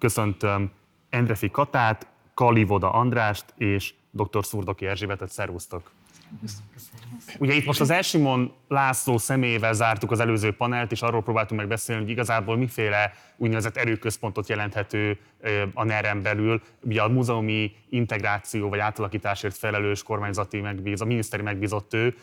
köszöntöm Endrefi Katát, Kalivoda Andrást és dr. Szurdoki Erzsébetet. Szervusztok! Ugye itt most az Elsimon László személyével zártuk az előző panelt, és arról próbáltunk meg beszélni, hogy igazából miféle úgynevezett erőközpontot jelenthető a ner belül. Ugye a múzeumi integráció vagy átalakításért felelős kormányzati megbíz, a miniszteri megbízott ő.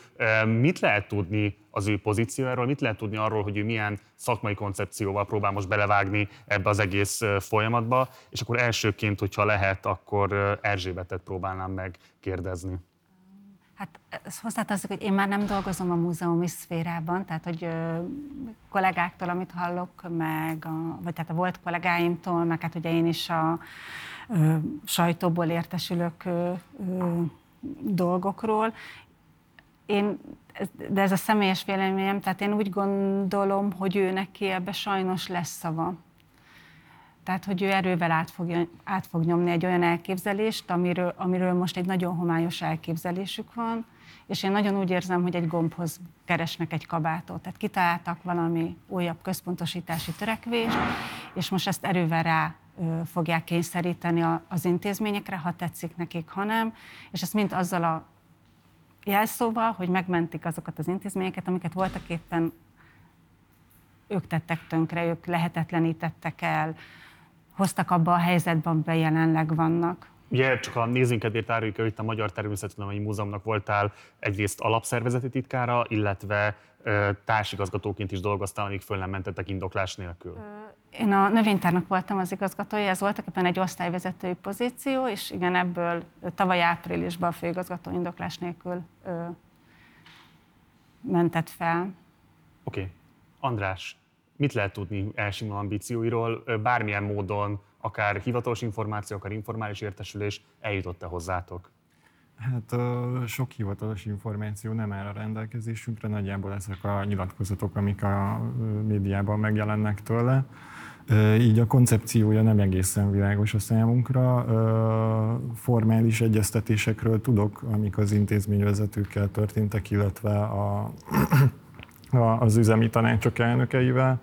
Mit lehet tudni az ő pozíciójáról, mit lehet tudni arról, hogy ő milyen szakmai koncepcióval próbál most belevágni ebbe az egész folyamatba, és akkor elsőként, hogyha lehet, akkor Erzsébetet próbálnám meg kérdezni. Hát ezt hozzátartozik, hogy én már nem dolgozom a múzeumi szférában, tehát hogy ö, kollégáktól, amit hallok, meg a, vagy tehát a volt kollégáimtól, meg hát ugye én is a ö, sajtóból értesülök ö, ö, dolgokról. Én, de ez a személyes véleményem, tehát én úgy gondolom, hogy ő neki ebbe sajnos lesz szava. Tehát, hogy ő erővel át, fogja, át fog nyomni egy olyan elképzelést, amiről, amiről most egy nagyon homályos elképzelésük van, és én nagyon úgy érzem, hogy egy gombhoz keresnek egy kabátot. Tehát kitaláltak valami újabb központosítási törekvést, és most ezt erővel rá fogják kényszeríteni az intézményekre, ha tetszik nekik, ha nem, és ezt mind azzal a jelszóval, hogy megmentik azokat az intézményeket, amiket voltak éppen ők tettek tönkre, ők lehetetlenítettek el, hoztak abba a helyzetbe, amiben jelenleg vannak. Ugye csak a nézőinkedért áruljuk, hogy itt a Magyar Természettudományi Múzeumnak voltál egyrészt alapszervezeti titkára, illetve ö, társigazgatóként is dolgoztál, amíg föl nem mentettek indoklás nélkül. Én a növénytárnak voltam az igazgatója, ez voltak éppen egy osztályvezetői pozíció, és igen, ebből tavaly áprilisban a főigazgató indoklás nélkül ö, mentett fel. Oké. Okay. András, mit lehet tudni Elsimon ambícióiról, bármilyen módon, akár hivatalos információ, akár informális értesülés eljutott-e hozzátok? Hát sok hivatalos információ nem áll a rendelkezésünkre, nagyjából ezek a nyilatkozatok, amik a médiában megjelennek tőle. Így a koncepciója nem egészen világos a számunkra. Formális egyeztetésekről tudok, amik az intézményvezetőkkel történtek, illetve a, az üzemi tanácsok elnökeivel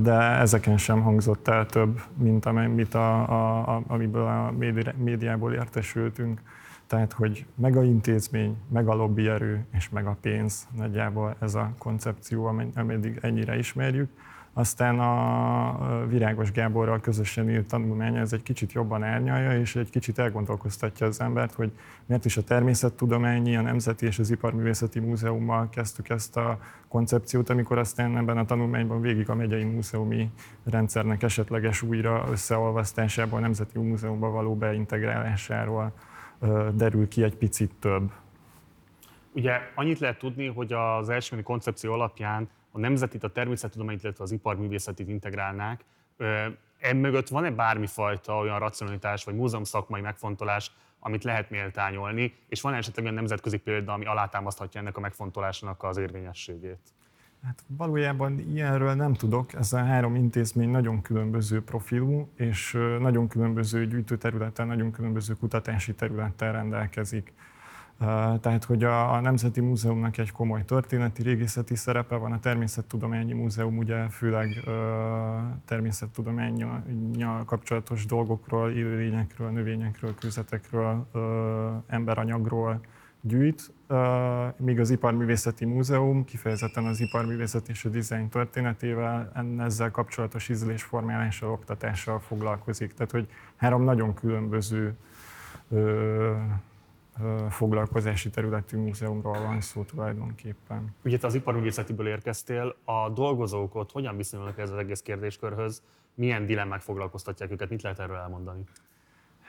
de ezeken sem hangzott el több, mint amit a, a, a, amiből a médiából értesültünk. Tehát, hogy meg a intézmény, meg a lobbyerő és meg a pénz, nagyjából ez a koncepció, ameddig ennyire ismerjük. Aztán a Virágos Gáborral közösen írt tanulmány, ez egy kicsit jobban árnyalja, és egy kicsit elgondolkoztatja az embert, hogy miért is a természettudományi, a Nemzeti és az Iparművészeti Múzeummal kezdtük ezt a koncepciót, amikor aztán ebben a tanulmányban végig a megyei múzeumi rendszernek esetleges újra összeolvasztásából, a Nemzeti Múzeumban való beintegrálásáról derül ki egy picit több. Ugye annyit lehet tudni, hogy az első koncepció alapján a nemzetit, a természettudományt, illetve az iparművészetit integrálnák. Emögött van-e bármifajta olyan racionalitás vagy múzeum szakmai megfontolás, amit lehet méltányolni, és van esetleg olyan nemzetközi példa, ami alátámaszthatja ennek a megfontolásnak az érvényességét? Hát valójában ilyenről nem tudok. Ez a három intézmény nagyon különböző profilú, és nagyon különböző gyűjtőterületen, nagyon különböző kutatási területtel rendelkezik. Tehát, hogy a, a Nemzeti Múzeumnak egy komoly történeti, régészeti szerepe van, a Természettudományi Múzeum ugye főleg természettudományjal kapcsolatos dolgokról, élőlényekről, növényekről, kőzetekről, emberanyagról gyűjt, míg az Iparművészeti Múzeum kifejezetten az iparművészet és a dizájn történetével ezzel kapcsolatos ízlésformálással, oktatással foglalkozik. Tehát, hogy három nagyon különböző foglalkozási területű múzeumról van szó tulajdonképpen. Ugye te az iparművészetiből érkeztél, a dolgozók ott hogyan viszonyulnak ez az egész kérdéskörhöz? Milyen dilemmák foglalkoztatják őket? Mit lehet erről elmondani?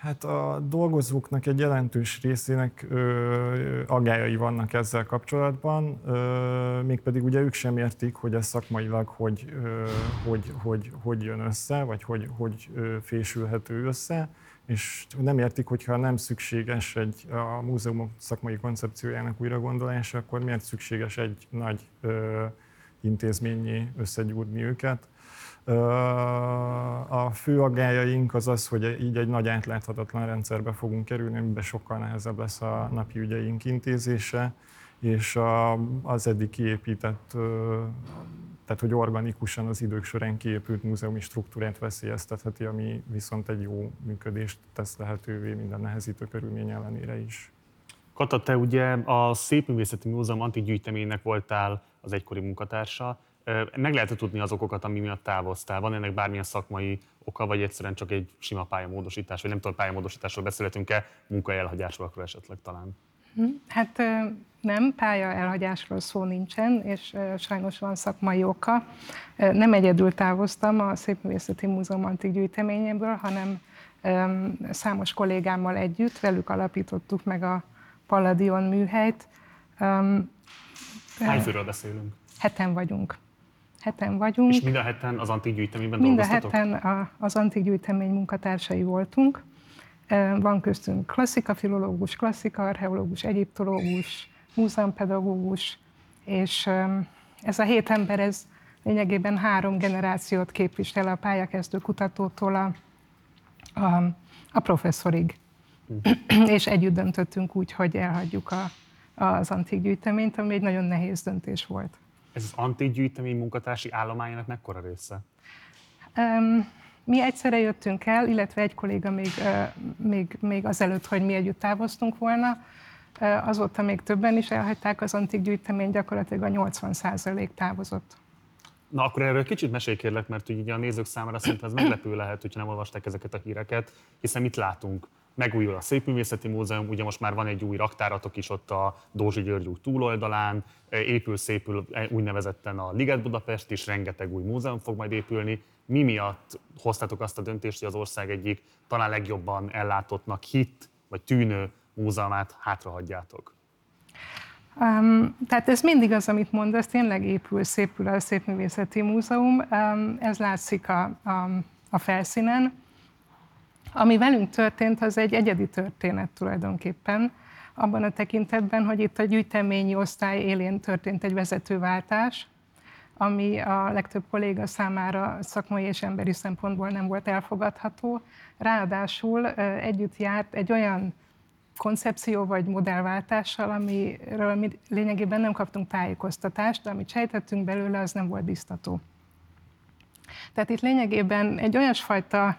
Hát a dolgozóknak egy jelentős részének ö, agályai vannak ezzel kapcsolatban, ö, mégpedig ugye ők sem értik, hogy ez szakmailag hogy, ö, hogy, hogy, hogy jön össze, vagy hogy, hogy ö, fésülhető össze és nem értik, hogyha nem szükséges egy a múzeumok szakmai koncepciójának újragondolása, akkor miért szükséges egy nagy ö, intézményé összegyúrni őket. A fő aggájaink az az, hogy így egy nagy átláthatatlan rendszerbe fogunk kerülni, amiben sokkal nehezebb lesz a napi ügyeink intézése, és az eddig kiépített tehát hogy organikusan az idők során kiépült múzeumi struktúrát veszélyeztetheti, ami viszont egy jó működést tesz lehetővé minden nehezítő körülmény ellenére is. Kata, te ugye a Szépművészeti Múzeum antigyűjteménynek voltál az egykori munkatársa. Meg lehet tudni az okokat, ami miatt távoztál? Van ennek bármilyen szakmai oka, vagy egyszerűen csak egy sima pályamódosítás, vagy nem tudom, pályamódosításról beszélhetünk-e, munkaelhagyásról akkor esetleg talán? Hm, hát nem, pálya elhagyásról szó nincsen, és sajnos van szakmai oka. Nem egyedül távoztam a Szépművészeti Múzeum antik gyűjteményéből, hanem számos kollégámmal együtt, velük alapítottuk meg a Palladion műhelyt. Hány főről beszélünk? Heten vagyunk. Heten vagyunk. És mind a heten az antik gyűjteményben Mind a dolgoztatok? heten az antik gyűjtemény munkatársai voltunk. Van köztünk klasszika filológus, klasszika archeológus, egyiptológus, múzeumpedagógus, és ez a hét ember, ez lényegében három generációt képvisel a pályakezdő kutatótól a, a, a professzorig. Mm. és együtt döntöttünk úgy, hogy elhagyjuk a, az antik gyűjteményt, ami egy nagyon nehéz döntés volt. Ez az antik gyűjtemény munkatársi állományának mekkora része? Um, mi egyszerre jöttünk el, illetve egy kolléga még, uh, még, még azelőtt, hogy mi együtt távoztunk volna, uh, azóta még többen is elhagyták az antik gyűjtemény, gyakorlatilag a 80 távozott. Na akkor erről kicsit mesélj kérlek, mert ugye a nézők számára szerintem ez meglepő lehet, hogyha nem olvasták ezeket a híreket, hiszen mit látunk? Megújul a Szépművészeti Múzeum, ugye most már van egy új raktáratok is ott a Dózsi György út túloldalán, épül szépül úgynevezetten a Liget Budapest is, rengeteg új múzeum fog majd épülni. Mi miatt hoztátok azt a döntést, hogy az ország egyik talán legjobban ellátottnak hit vagy tűnő múzeumát hátrahagyjátok? Um, tehát ez mindig az, amit mondasz, tényleg épül, szépül a Szépművészeti Múzeum, um, ez látszik a, a, a felszínen. Ami velünk történt, az egy egyedi történet tulajdonképpen, abban a tekintetben, hogy itt a gyűjteményi osztály élén történt egy vezetőváltás, ami a legtöbb kolléga számára szakmai és emberi szempontból nem volt elfogadható. Ráadásul együtt járt egy olyan koncepció vagy modellváltással, amiről mi lényegében nem kaptunk tájékoztatást, de amit sejtettünk belőle, az nem volt biztató. Tehát itt lényegében egy olyasfajta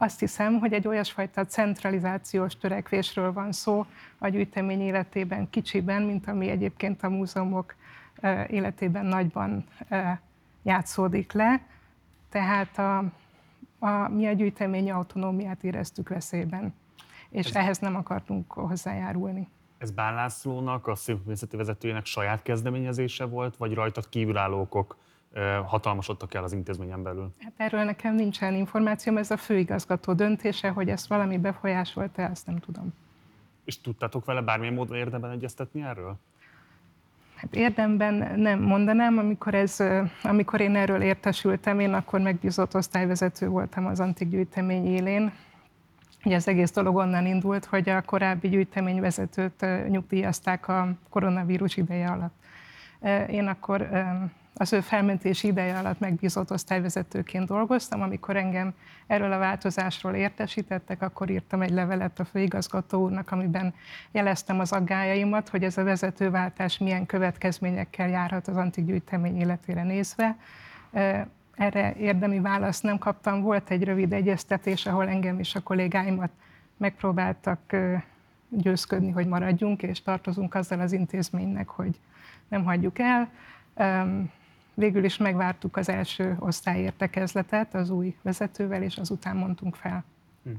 azt hiszem, hogy egy olyasfajta centralizációs törekvésről van szó a gyűjtemény életében kicsiben, mint ami egyébként a múzeumok életében nagyban játszódik le. Tehát a, a, mi a gyűjtemény autonómiát éreztük veszélyben, és ez, ehhez nem akartunk hozzájárulni. Ez Bán Lászlónak, a színművészeti vezetőjének saját kezdeményezése volt, vagy rajtad kívülálló okok hatalmasodtak el az intézményen belül? Hát erről nekem nincsen információm, ez a főigazgató döntése, hogy ezt valami befolyásolta, ezt nem tudom. És tudtátok vele bármilyen módon érdemben egyeztetni erről? Hát érdemben nem mondanám, amikor, ez, amikor én erről értesültem, én akkor megbízott osztályvezető voltam az antik gyűjtemény élén. Ugye az egész dolog onnan indult, hogy a korábbi gyűjteményvezetőt nyugdíjazták a koronavírus ideje alatt. Én akkor az ő felmentési ideje alatt megbízott osztályvezetőként dolgoztam. Amikor engem erről a változásról értesítettek, akkor írtam egy levelet a főigazgató úrnak, amiben jeleztem az aggájaimat, hogy ez a vezetőváltás milyen következményekkel járhat az antik gyűjtemény életére nézve. Erre érdemi választ nem kaptam. Volt egy rövid egyeztetés, ahol engem és a kollégáimat megpróbáltak győzködni, hogy maradjunk, és tartozunk azzal az intézménynek, hogy nem hagyjuk el végül is megvártuk az első osztályértekezletet az új vezetővel, és azután mondtunk fel. Hm.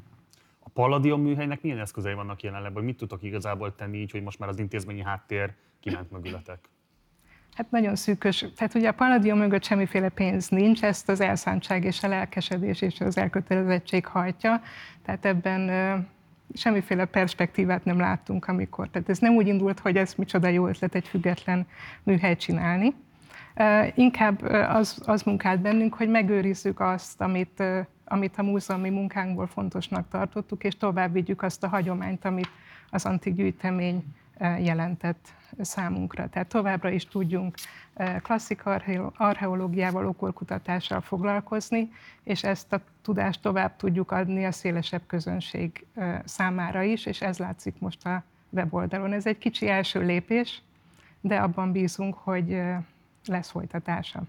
A Palladium műhelynek milyen eszközei vannak jelenleg, vagy mit tudtok igazából tenni így, hogy most már az intézményi háttér kiment mögületek? Hát nagyon szűkös. Tehát ugye a Palladium mögött semmiféle pénz nincs, ezt az elszántság és a lelkesedés és az elkötelezettség hajtja. Tehát ebben semmiféle perspektívát nem láttunk, amikor. Tehát ez nem úgy indult, hogy ez micsoda jó ötlet egy független műhely csinálni, Inkább az, az munkált bennünk, hogy megőrizzük azt, amit, amit a múzeumi munkánkból fontosnak tartottuk, és tovább vigyük azt a hagyományt, amit az antik gyűjtemény jelentett számunkra. Tehát továbbra is tudjunk klasszik archeológiával, okorkutatással foglalkozni, és ezt a tudást tovább tudjuk adni a szélesebb közönség számára is, és ez látszik most a weboldalon. Ez egy kicsi első lépés, de abban bízunk, hogy lesz folytatása.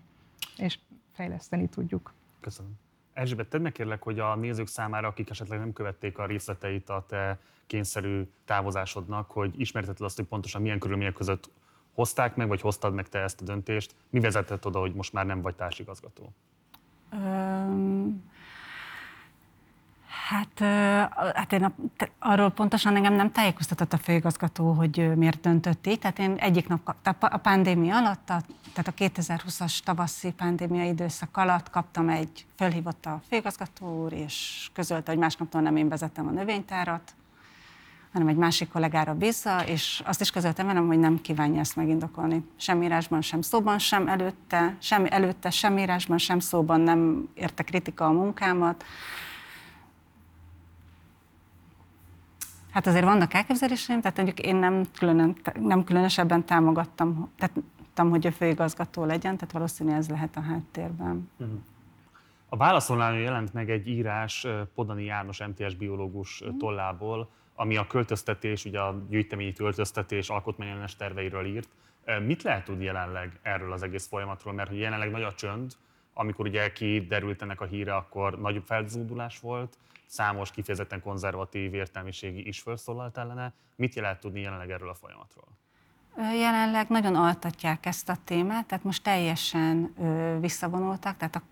és fejleszteni tudjuk. Köszönöm. Erzsébet, tedd meg kérlek, hogy a nézők számára, akik esetleg nem követték a részleteit a te kényszerű távozásodnak, hogy ismerteted azt, hogy pontosan milyen körülmények között hozták meg, vagy hoztad meg te ezt a döntést. Mi vezetett oda, hogy most már nem vagy társigazgató? Öm, Hát, hát én a, arról pontosan engem nem tájékoztatott a főigazgató, hogy miért döntött így. Tehát én egyik nap, tehát a pandémia alatt, a, tehát a 2020-as tavaszi pandémia időszak alatt kaptam egy, fölhívott a főigazgató úr, és közölte, hogy másnaptól nem én vezettem a növénytárat, hanem egy másik kollégára bízza, és azt is közöltem velem, hogy nem kívánja ezt megindokolni. Sem írásban, sem szóban, sem előtte, sem előtte, sem írásban, sem szóban nem érte kritika a munkámat. Hát azért vannak elképzeléseim, tehát mondjuk én nem, különön, nem különösebben támogattam, tehát, hogy a főigazgató legyen, tehát valószínűleg ez lehet a háttérben. Uh-huh. A válaszolnál jelent meg egy írás Podani János MTS biológus uh-huh. tollából, ami a költöztetés, ugye a gyűjteményi költöztetés alkotmányellenes terveiről írt. Mit lehet tudni jelenleg erről az egész folyamatról? Mert hogy jelenleg nagy a csönd, amikor ugye kiderült ennek a híre, akkor nagyobb felzúdulás volt, számos kifejezetten konzervatív értelmiségi is felszólalt ellene. Mit lehet tudni jelenleg erről a folyamatról? Jelenleg nagyon altatják ezt a témát, tehát most teljesen visszavonultak, tehát a,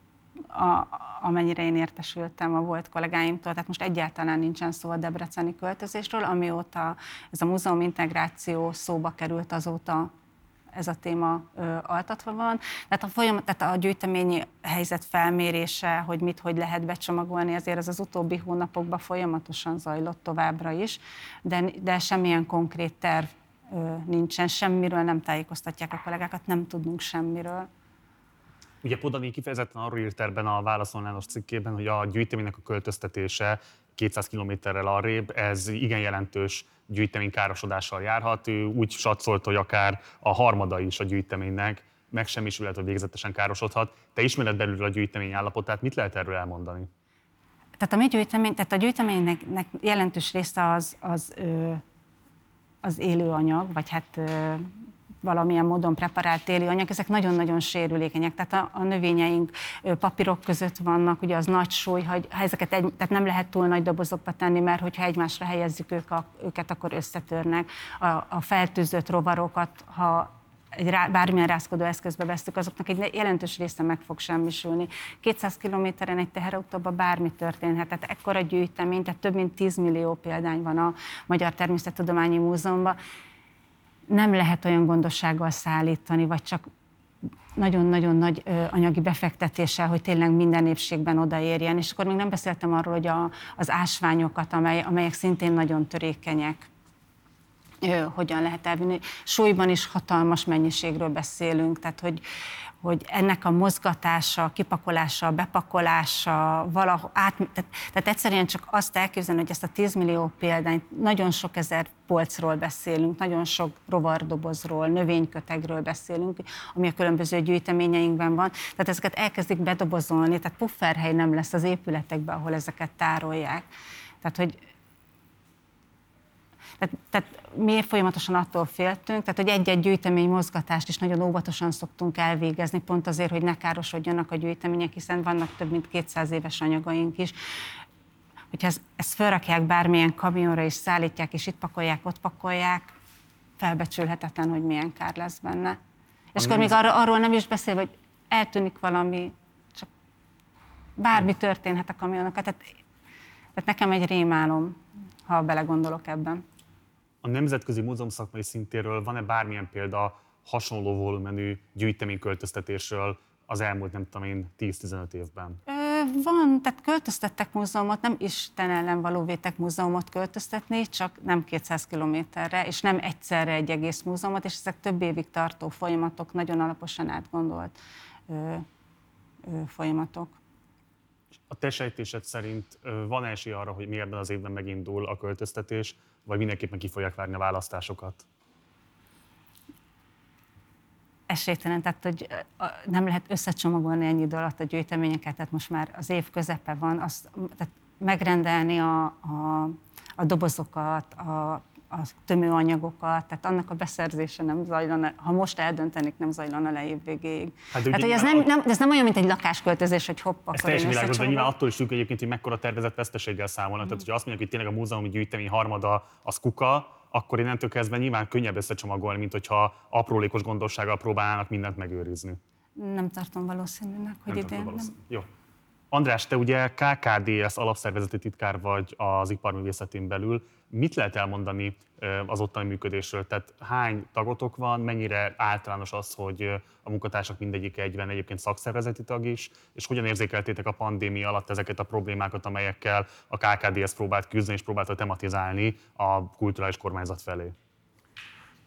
a, amennyire én értesültem a volt kollégáimtól, tehát most egyáltalán nincsen szó a debreceni költözésről, amióta ez a múzeum integráció szóba került, azóta ez a téma ö, altatva van. Tehát a, folyamat, tehát a gyűjteményi helyzet felmérése, hogy mit, hogy lehet becsomagolni, azért ez az utóbbi hónapokban folyamatosan zajlott továbbra is, de, de semmilyen konkrét terv ö, nincsen, semmiről nem tájékoztatják a kollégákat, nem tudunk semmiről. Ugye Podani kifejezetten arról írt ebben a válaszolnános cikkében, hogy a gyűjteménynek a költöztetése 200 kilométerrel arrébb, ez igen jelentős gyűjtemény károsodással járhat. Ő úgy satszolt, hogy akár a harmada is a gyűjteménynek megsemmisülhet, vagy végzetesen károsodhat. Te ismered belül a gyűjtemény állapotát, mit lehet erről elmondani? Tehát a mi gyűjtemény, tehát a gyűjteménynek jelentős része az, az, az élő anyag, vagy hát valamilyen módon preparált téli anyag, ezek nagyon-nagyon sérülékenyek. Tehát a, a növényeink papírok között vannak, ugye az nagy súly, hogy ha ezeket egy, tehát nem lehet túl nagy dobozokba tenni, mert hogyha egymásra helyezzük ők a, őket, akkor összetörnek. A, a feltűzött rovarokat, ha egy rá, bármilyen rázkodó eszközbe vesztük, azoknak egy jelentős része meg fog semmisülni. 200 kilométeren egy teherautóban bármi történhet, tehát ekkora gyűjtemény, tehát több mint 10 millió példány van a Magyar Természettudományi Múzeumban nem lehet olyan gondossággal szállítani, vagy csak nagyon-nagyon nagy anyagi befektetéssel, hogy tényleg minden épségben odaérjen. És akkor még nem beszéltem arról, hogy a, az ásványokat, amely, amelyek szintén nagyon törékenyek, hogyan lehet elvinni. Súlyban is hatalmas mennyiségről beszélünk, tehát hogy, hogy ennek a mozgatása, kipakolása, bepakolása, valahogy át, tehát, tehát egyszerűen csak azt elképzelni, hogy ezt a 10 millió példányt, nagyon sok ezer polcról beszélünk, nagyon sok rovardobozról, növénykötegről beszélünk, ami a különböző gyűjteményeinkben van. Tehát ezeket elkezdik bedobozolni, tehát pufferhely nem lesz az épületekben, ahol ezeket tárolják. Tehát, hogy tehát, tehát mi folyamatosan attól féltünk, tehát hogy egy-egy gyűjtemény mozgatást is nagyon óvatosan szoktunk elvégezni, pont azért, hogy ne károsodjanak a gyűjtemények, hiszen vannak több mint 200 éves anyagaink is. Hogyha ezt, ezt felrakják bármilyen kamionra és szállítják, és itt pakolják, ott pakolják, felbecsülhetetlen, hogy milyen kár lesz benne. És akkor még arra, arról nem is beszél, hogy eltűnik valami, csak bármi történhet a kamionokat. Tehát, tehát nekem egy rémálom, ha belegondolok ebben a Nemzetközi Múzeum szakmai szintéről van-e bármilyen példa hasonló volumenű gyűjteményköltöztetésről az elmúlt, nem tudom én, 10-15 évben? Van, tehát költöztettek múzeumot, nem Isten ellen való vétek múzeumot költöztetni, csak nem 200 kilométerre, és nem egyszerre egy egész múzeumot, és ezek több évig tartó folyamatok, nagyon alaposan átgondolt ö, ö, folyamatok. A te sejtésed szerint van esély arra, hogy mi az évben megindul a költöztetés, vagy mindenképpen ki fogják várni a választásokat? Esélytelen, tehát hogy nem lehet összecsomagolni ennyi idő alatt a gyűjteményeket, tehát most már az év közepe van, azt, tehát megrendelni a, a, a dobozokat, a, a tömőanyagokat, tehát annak a beszerzése nem zajlana, ha most eldöntenék, nem zajlana le év végéig. Hát Hát hogy ez nem, nem, ez nem olyan, mint egy lakásköltözés, hogy hopp, Ez akkor én teljesen világos, de nyilván attól is függ egyébként, hogy mekkora tervezett veszteséggel számolnak. Tehát, hogyha azt mondják, hogy tényleg a múzeumi gyűjtemény harmada az kuka, akkor innentől kezdve nyilván könnyebb összecsomagolni, mint hogyha aprólékos gondossággal próbálnának mindent megőrizni. Nem tartom valószínűnek, hogy Nem idén tudom, nem. valószínű. Jó. András, te ugye KKDS alapszervezeti titkár vagy az iparművészetén belül. Mit lehet elmondani az ottani működésről? Tehát hány tagotok van, mennyire általános az, hogy a munkatársak mindegyik egyben egyébként szakszervezeti tag is, és hogyan érzékeltétek a pandémia alatt ezeket a problémákat, amelyekkel a KKDS próbált küzdeni és próbálta tematizálni a kulturális kormányzat felé?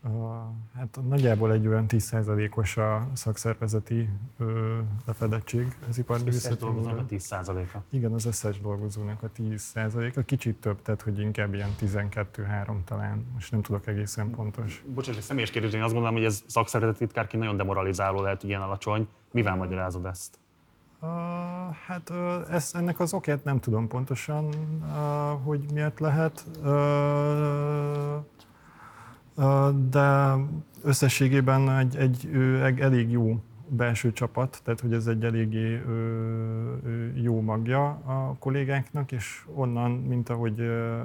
A, hát nagyjából egy olyan 10%-os a szakszervezeti ö, lefedettség az dolgozónak a múzeum. 10%-a. Igen, az összes dolgozónak a 10%-a, kicsit több, tehát hogy inkább ilyen 12-3 talán, most nem tudok egészen pontos. Bocsánat, egy személyes kérdés, én azt gondolom, hogy ez szakszervezeti titkárként nagyon demoralizáló lehet, hogy ilyen alacsony. Mivel magyarázod ezt? Uh, hát uh, ezt, ennek az okát nem tudom pontosan, uh, hogy miért lehet, uh, de összességében egy, egy, egy elég jó belső csapat, tehát hogy ez egy eléggé ö, jó magja a kollégáknak, és onnan, mint ahogy ö,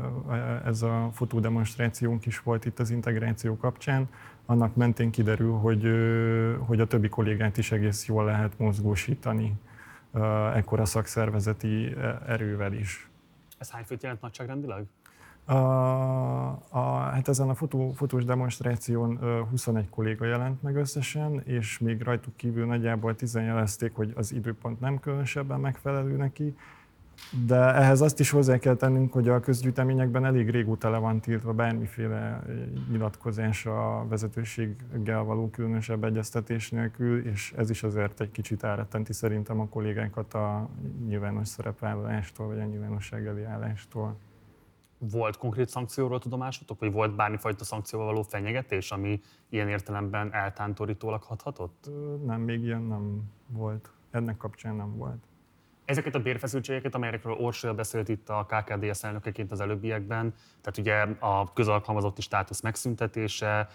ez a fotódemonstrációnk is volt itt az integráció kapcsán, annak mentén kiderül, hogy, ö, hogy a többi kollégát is egész jól lehet mozgósítani ö, ekkora szakszervezeti e- erővel is. Ez hány főt jelent nagyságrendileg? A, a, hát ezen a fotó, fotós demonstráción ö, 21 kolléga jelent meg összesen, és még rajtuk kívül nagyjából 10 jelezték, hogy az időpont nem különösebben megfelelő neki, de ehhez azt is hozzá kell tennünk, hogy a közgyűjteményekben elég régóta le van tiltva bármiféle nyilatkozás a vezetőséggel való különösebb egyeztetés nélkül, és ez is azért egy kicsit elrettenti szerintem a kollégákat a nyilvános szerepvállalástól, vagy a nyilvánosság elé állástól. Volt konkrét szankcióról tudomásotok, vagy volt bármifajta szankcióval való fenyegetés, ami ilyen értelemben eltántorítólag hathatott? Nem, még ilyen nem volt. Ennek kapcsán nem volt. Ezeket a bérfeszültségeket, amelyekről Orsolya beszélt itt a KKDS elnökeként az előbbiekben, tehát ugye a közalkalmazotti státusz megszüntetése,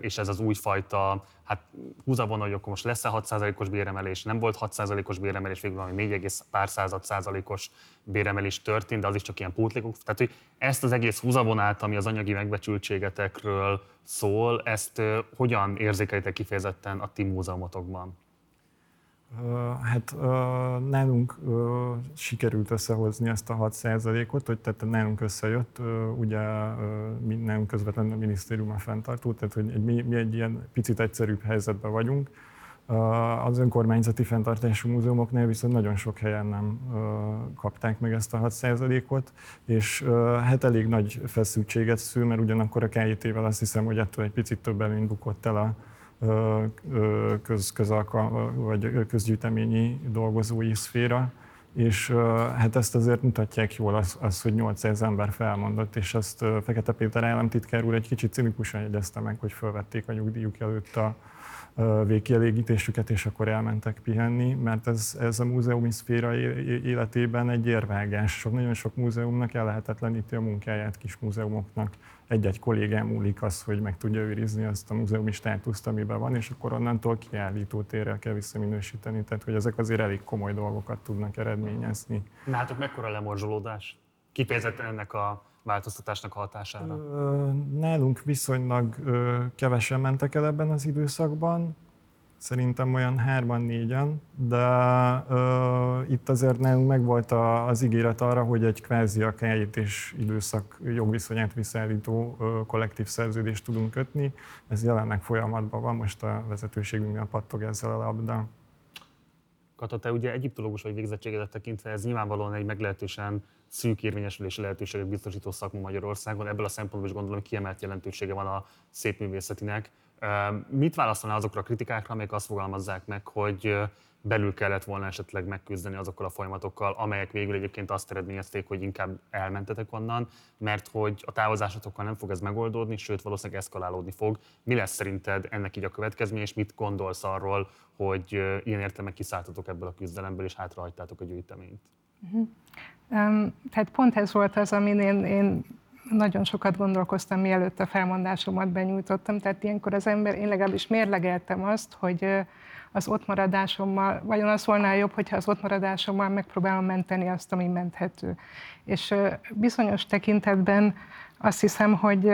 és ez az újfajta, hát húzavona, hogy akkor most lesz-e 6%-os béremelés, nem volt 6%-os béremelés, végül valami 4, egész pár század százalékos béremelés történt, de az is csak ilyen pótlékok. Tehát, hogy ezt az egész húzavonát, ami az anyagi megbecsültségetekről szól, ezt hogyan érzékelitek kifejezetten a ti múzeumotokban? Hát nálunk sikerült összehozni ezt a 6%-ot, hogy tehát nálunk összejött, ugye mi nálunk közvetlenül a minisztérium a fenntartó, tehát hogy mi, mi egy ilyen picit egyszerűbb helyzetben vagyunk. Az önkormányzati fenntartású múzeumoknál viszont nagyon sok helyen nem kapták meg ezt a 6%-ot, és hát elég nagy feszültséget szül, mert ugyanakkor a KIT-vel azt hiszem, hogy ettől egy picit több előny bukott el a köz, közalka, vagy közgyűjteményi dolgozói szféra, és hát ezt azért mutatják jól az, az hogy 800 ember felmondott, és ezt Fekete Péter államtitkár úr egy kicsit cinikusan jegyezte meg, hogy felvették a nyugdíjuk előtt a végkielégítésüket, és akkor elmentek pihenni, mert ez, ez a múzeumi szféra életében egy érvágás. Sok, nagyon sok múzeumnak ellehetetleníti a munkáját kis múzeumoknak. Egy-egy kollégám múlik az, hogy meg tudja őrizni azt a múzeumi státuszt, amiben van, és akkor onnantól kiállító térrel kell visszaminősíteni. Tehát, hogy ezek azért elég komoly dolgokat tudnak eredményezni. Nálatok mekkora lemorzsolódás? Kifejezetten ennek a változtatásnak a hatására? Nálunk viszonylag kevesen mentek el ebben az időszakban, szerintem olyan hárman, négyen, de ö, itt azért nálunk megvolt a, az ígéret arra, hogy egy kvázi a és időszak jogviszonyát visszaállító ö, kollektív szerződést tudunk kötni. Ez jelenleg folyamatban van, most a vezetőségünknél pattog ezzel a labda. Kata, te ugye egyiptológus vagy végzettségedet tekintve, ez nyilvánvalóan egy meglehetősen szűk érvényesülési lehetőséget biztosító szakma Magyarországon. Ebből a szempontból is gondolom, hogy kiemelt jelentősége van a szépművészetinek. Mit válaszolnál azokra a kritikákra, amelyek azt fogalmazzák meg, hogy belül kellett volna esetleg megküzdeni azokkal a folyamatokkal, amelyek végül egyébként azt eredményezték, hogy inkább elmentetek onnan, mert hogy a távozásotokkal nem fog ez megoldódni, sőt valószínűleg eszkalálódni fog. Mi lesz szerinted ennek így a következménye, és mit gondolsz arról, hogy ilyen értelme kiszálltatok ebből a küzdelemből, és hátrahagytátok a gyűjteményt? Um, tehát pont ez volt az, amin én, én nagyon sokat gondolkoztam, mielőtt a felmondásomat benyújtottam, tehát ilyenkor az ember, én legalábbis mérlegeltem azt, hogy az ott maradásommal, vajon az volna jobb, hogyha az ott maradásommal megpróbálom menteni azt, ami menthető. És bizonyos tekintetben azt hiszem, hogy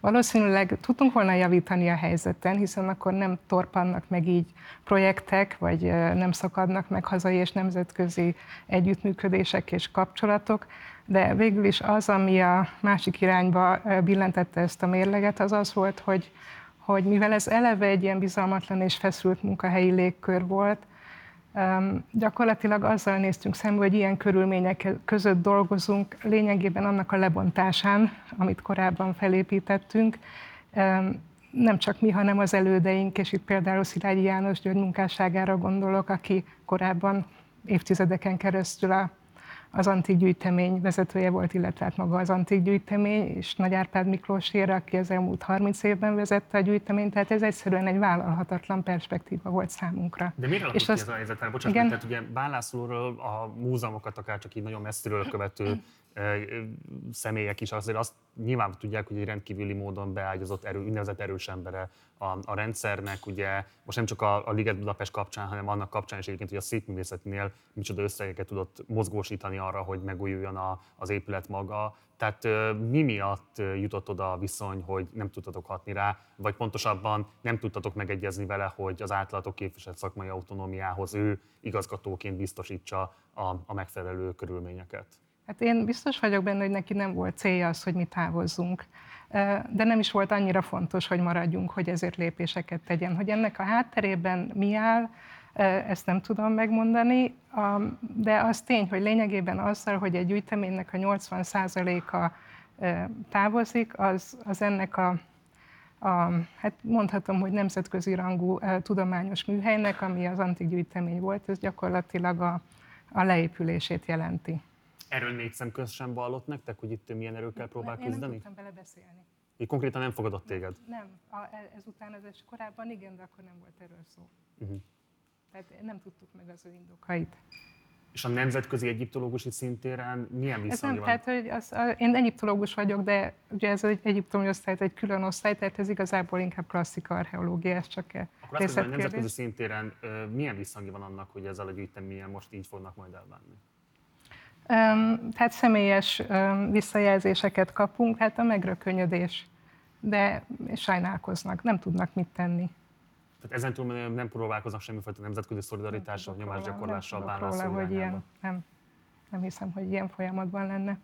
Valószínűleg tudtunk volna javítani a helyzeten, hiszen akkor nem torpannak meg így projektek, vagy nem szakadnak meg hazai és nemzetközi együttműködések és kapcsolatok, de végül is az, ami a másik irányba billentette ezt a mérleget, az az volt, hogy, hogy mivel ez eleve egy ilyen bizalmatlan és feszült munkahelyi légkör volt, gyakorlatilag azzal néztünk szembe, hogy ilyen körülmények között dolgozunk, lényegében annak a lebontásán, amit korábban felépítettünk, nem csak mi, hanem az elődeink, és itt például Szilágyi János György munkásságára gondolok, aki korábban évtizedeken keresztül a az antikgyűjtemény vezetője volt, illetve hát maga az antikgyűjtemény, és Nagy Árpád Miklósér, aki az elmúlt 30 évben vezette a gyűjteményt, tehát ez egyszerűen egy vállalhatatlan perspektíva volt számunkra. De miért alakult és az... ez a helyzet? Bocsánat, igen? tehát ugye Bánlászlóról a múzeumokat akár csak így nagyon messziről követő személyek is azért azt nyilván tudják, hogy egy rendkívüli módon beágyazott erő, úgynevezett erős embere a, a rendszernek, ugye most nem csak a, a Liget Budapest kapcsán, hanem annak kapcsán is egyébként, hogy a szépművészetnél micsoda összegeket tudott mozgósítani arra, hogy megújuljon a, az épület maga. Tehát mi miatt jutott oda a viszony, hogy nem tudtatok hatni rá, vagy pontosabban nem tudtatok megegyezni vele, hogy az átlatok képviselt szakmai autonómiához ő igazgatóként biztosítsa a, a megfelelő körülményeket? Hát én biztos vagyok benne, hogy neki nem volt célja az, hogy mi távozzunk. De nem is volt annyira fontos, hogy maradjunk, hogy ezért lépéseket tegyen. Hogy ennek a hátterében mi áll, ezt nem tudom megmondani, de az tény, hogy lényegében azzal, hogy egy gyűjteménynek a 80%-a távozik, az, az ennek a, a, hát mondhatom, hogy nemzetközi rangú tudományos műhelynek, ami az antik gyűjtemény volt, ez gyakorlatilag a, a leépülését jelenti. Erről négy szemköz sem vallott nektek, hogy itt milyen erőkkel próbál küzdeni? Én nem tudtam vele beszélni. Így konkrétan nem fogadott téged? Nem, a, e, ezután az es korábban igen, de akkor nem volt erről szó. Uh-huh. Tehát nem tudtuk meg az ő indokait. És a nemzetközi egyiptológusi szintéren milyen viszony ez nem, van? Tehát, hogy az, a, én egyiptológus vagyok, de ugye ez egy egyiptomi osztály, egy külön osztály, tehát ez igazából inkább klasszika archeológia, ez csak e Akkor azt mondom, hogy nemzetközi szintéren milyen viszony van annak, hogy ezzel a gyűjteményen most így fognak majd elbánni? Tehát személyes visszajelzéseket kapunk, hát a megrökönyödés, de sajnálkoznak, nem tudnak mit tenni. Tehát ezen túl nem próbálkoznak semmifajta nemzetközi szolidaritással, nyomásgyakorlással bánászni róla, hogy ilyen, nem, nem hiszem, hogy ilyen folyamatban lenne.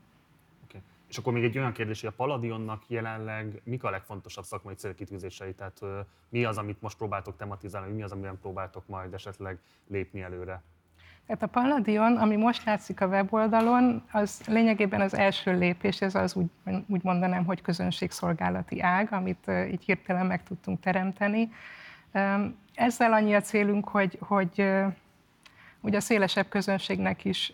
Okay. És akkor még egy olyan kérdés, hogy a Paladionnak jelenleg mik a legfontosabb szakmai célkitűzései? Tehát mi az, amit most próbáltok tematizálni, mi az, amiben próbáltok majd esetleg lépni előre? Tehát a Palladion, ami most látszik a weboldalon, az lényegében az első lépés, ez az úgy, úgy mondanám, hogy közönségszolgálati ág, amit így hirtelen meg tudtunk teremteni. Ezzel annyi a célunk, hogy, hogy hogy a szélesebb közönségnek is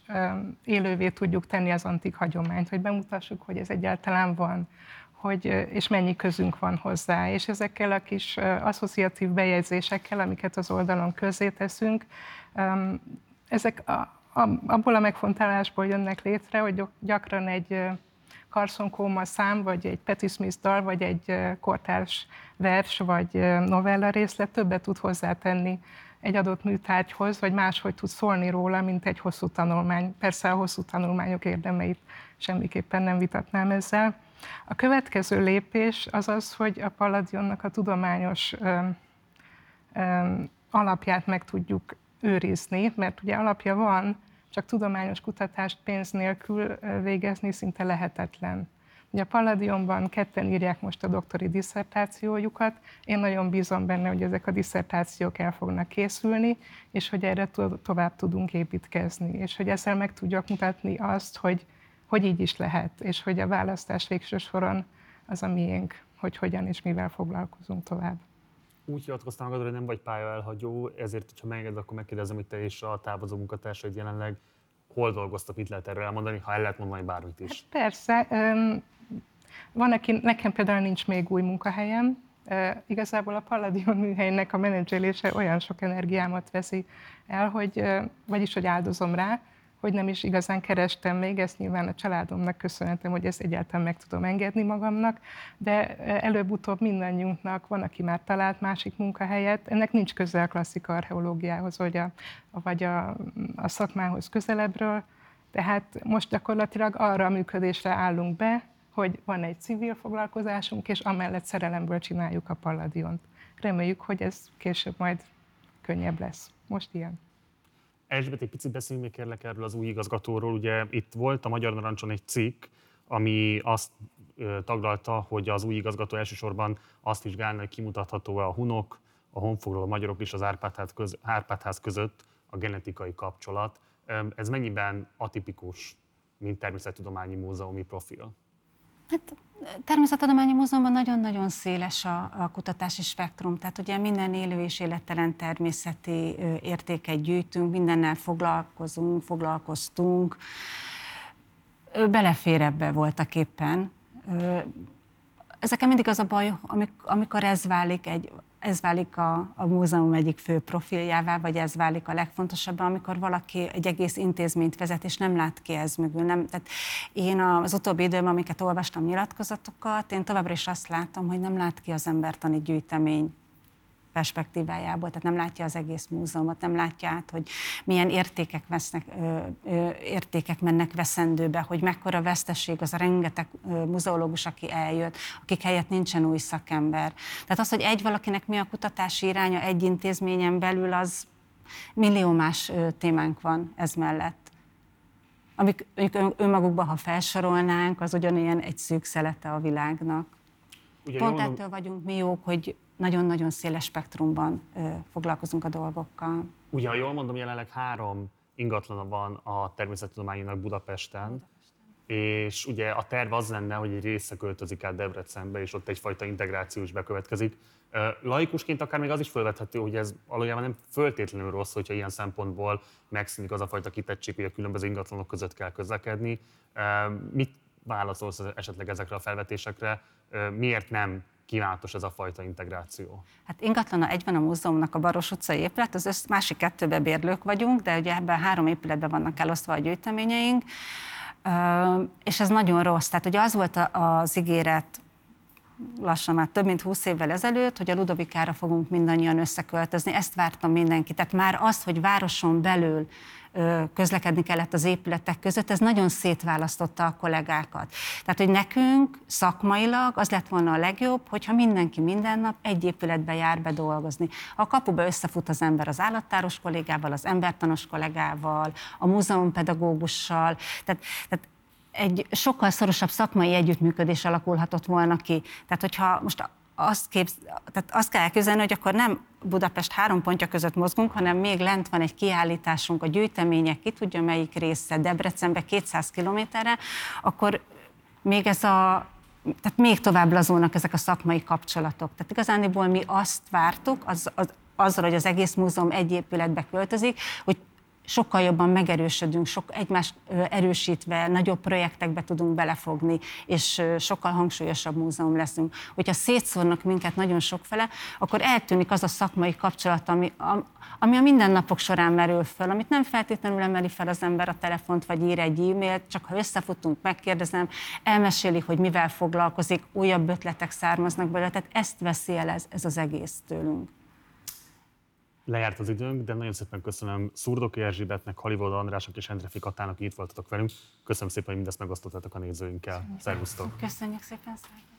élővé tudjuk tenni az antik hagyományt, hogy bemutassuk, hogy ez egyáltalán van, hogy, és mennyi közünk van hozzá. És ezekkel a kis asszociatív bejegyzésekkel, amiket az oldalon közé teszünk, ezek a, a, abból a megfontolásból jönnek létre, hogy gyakran egy Carson Kóma szám, vagy egy Patti Smith dal, vagy egy kortárs vers, vagy novella részlet többet tud hozzátenni egy adott műtárgyhoz, vagy máshogy tud szólni róla, mint egy hosszú tanulmány. Persze a hosszú tanulmányok érdemeit semmiképpen nem vitatnám ezzel. A következő lépés az az, hogy a Palladionnak a tudományos ö, ö, alapját meg tudjuk őrizni, mert ugye alapja van, csak tudományos kutatást pénz nélkül végezni szinte lehetetlen. Ugye a Palladionban ketten írják most a doktori diszertációjukat. Én nagyon bízom benne, hogy ezek a diszertációk el fognak készülni, és hogy erre tovább tudunk építkezni, és hogy ezzel meg tudjak mutatni azt, hogy, hogy így is lehet, és hogy a választás végső soron az a miénk, hogy hogyan és mivel foglalkozunk tovább úgy hivatkoztam magadra, hogy nem vagy elhagyó, ezért, hogyha megenged, akkor megkérdezem, hogy te és a távozó munkatársaid jelenleg hol dolgoztak, mit lehet erről elmondani, ha el lehet mondani bármit is. Hát persze. Van, aki, nekem például nincs még új munkahelyem, igazából a Palladion műhelynek a menedzselése olyan sok energiámat veszi el, hogy, vagyis hogy áldozom rá, hogy nem is igazán kerestem még, ezt nyilván a családomnak köszönhetem, hogy ezt egyáltalán meg tudom engedni magamnak, de előbb-utóbb mindannyiunknak van, aki már talált másik munkahelyet. Ennek nincs köze a klasszik archeológiához, vagy a, vagy a, a szakmához közelebbről. Tehát most gyakorlatilag arra a működésre állunk be, hogy van egy civil foglalkozásunk, és amellett szerelemből csináljuk a Palladiont. Reméljük, hogy ez később majd könnyebb lesz. Most ilyen. Erzsébet, egy picit beszéljünk még kérlek erről az új igazgatóról. Ugye itt volt a Magyar Narancson egy cikk, ami azt taglalta, hogy az új igazgató elsősorban azt vizsgálna, hogy kimutatható-e a hunok, a honfoglaló magyarok és az Árpádház, Árpádház között a genetikai kapcsolat. Ez mennyiben atipikus, mint természettudományi múzeumi profil? Hát Természettudományi Múzeumban nagyon-nagyon széles a, a kutatási spektrum, tehát ugye minden élő és élettelen természeti értéket gyűjtünk, mindennel foglalkozunk, foglalkoztunk. Belefér ebbe voltak éppen. Ezeken mindig az a baj, amik- amikor ez válik egy ez válik a, a múzeum egyik fő profiljává, vagy ez válik a legfontosabb, amikor valaki egy egész intézményt vezet, és nem lát ki ez mögül. Nem, tehát én az utóbbi időben, amiket olvastam nyilatkozatokat, én továbbra is azt látom, hogy nem lát ki az embertani gyűjtemény perspektívájából, tehát nem látja az egész múzeumot, nem látja át, hogy milyen értékek, vesznek, ö, ö, értékek mennek veszendőbe, hogy mekkora veszteség az a rengeteg ö, muzeológus, aki eljött, akik helyett nincsen új szakember. Tehát az, hogy egy valakinek mi a kutatási iránya egy intézményen belül, az millió más témánk van ez mellett. Amik önmagukban, ha felsorolnánk, az ugyanilyen egy szűk szelete a világnak. Ugye Pont mondom- ettől vagyunk mi jók, hogy nagyon-nagyon széles spektrumban foglalkozunk a dolgokkal. Ugye, ha jól mondom, jelenleg három ingatlana van a természettudományinak Budapesten, és ugye a terv az lenne, hogy egy része költözik át Debrecenbe, és ott egyfajta integráció is bekövetkezik. Laikusként akár még az is felvethető, hogy ez valójában nem föltétlenül rossz, hogyha ilyen szempontból megszűnik az a fajta kitettség, hogy a különböző ingatlanok között kell közlekedni. Mit válaszolsz esetleg ezekre a felvetésekre? Miért nem kívánatos ez a fajta integráció? Hát ingatlana egy van a múzeumnak a Baros utcai épület, az össz, másik kettőben bérlők vagyunk, de ugye ebben három épületben vannak elosztva a gyűjteményeink, és ez nagyon rossz. Tehát ugye az volt az ígéret lassan már több mint 20 évvel ezelőtt, hogy a Ludovikára fogunk mindannyian összeköltözni. Ezt vártam mindenki. Tehát már az, hogy városon belül közlekedni kellett az épületek között, ez nagyon szétválasztotta a kollégákat. Tehát, hogy nekünk szakmailag az lett volna a legjobb, hogyha mindenki minden nap egy épületbe jár be dolgozni. A kapuba összefut az ember az állattáros kollégával, az embertanos kollégával, a múzeumpedagógussal. Tehát, tehát egy sokkal szorosabb szakmai együttműködés alakulhatott volna ki. Tehát, hogyha most azt, képz, tehát azt kell elképzelni, hogy akkor nem Budapest három pontja között mozgunk, hanem még lent van egy kiállításunk, a gyűjtemények, ki tudja melyik része, Debrecenbe 200 kilométerre, akkor még ez a tehát még tovább lazulnak ezek a szakmai kapcsolatok. Tehát igazániból mi azt vártuk, az, az, azzal, hogy az egész múzeum egy épületbe költözik, hogy sokkal jobban megerősödünk, sok egymást erősítve, nagyobb projektekbe tudunk belefogni, és sokkal hangsúlyosabb múzeum leszünk. Hogyha szétszórnak minket nagyon sokfele, akkor eltűnik az a szakmai kapcsolat, ami, a- ami a mindennapok során merül föl, amit nem feltétlenül emeli fel az ember a telefont, vagy ír egy e-mailt, csak ha összefutunk, megkérdezem, elmeséli, hogy mivel foglalkozik, újabb ötletek származnak belőle, tehát ezt veszi el ez, ez az egész tőlünk. Lejárt az időnk, de nagyon szépen köszönöm Szurdoki Erzsébetnek, Halivold Andrásnak és Endrefi Katának, hogy itt voltatok velünk. Köszönöm szépen, hogy mindezt megosztottatok a nézőinkkel. Szervusztok! Köszönjük szépen, Szervusz!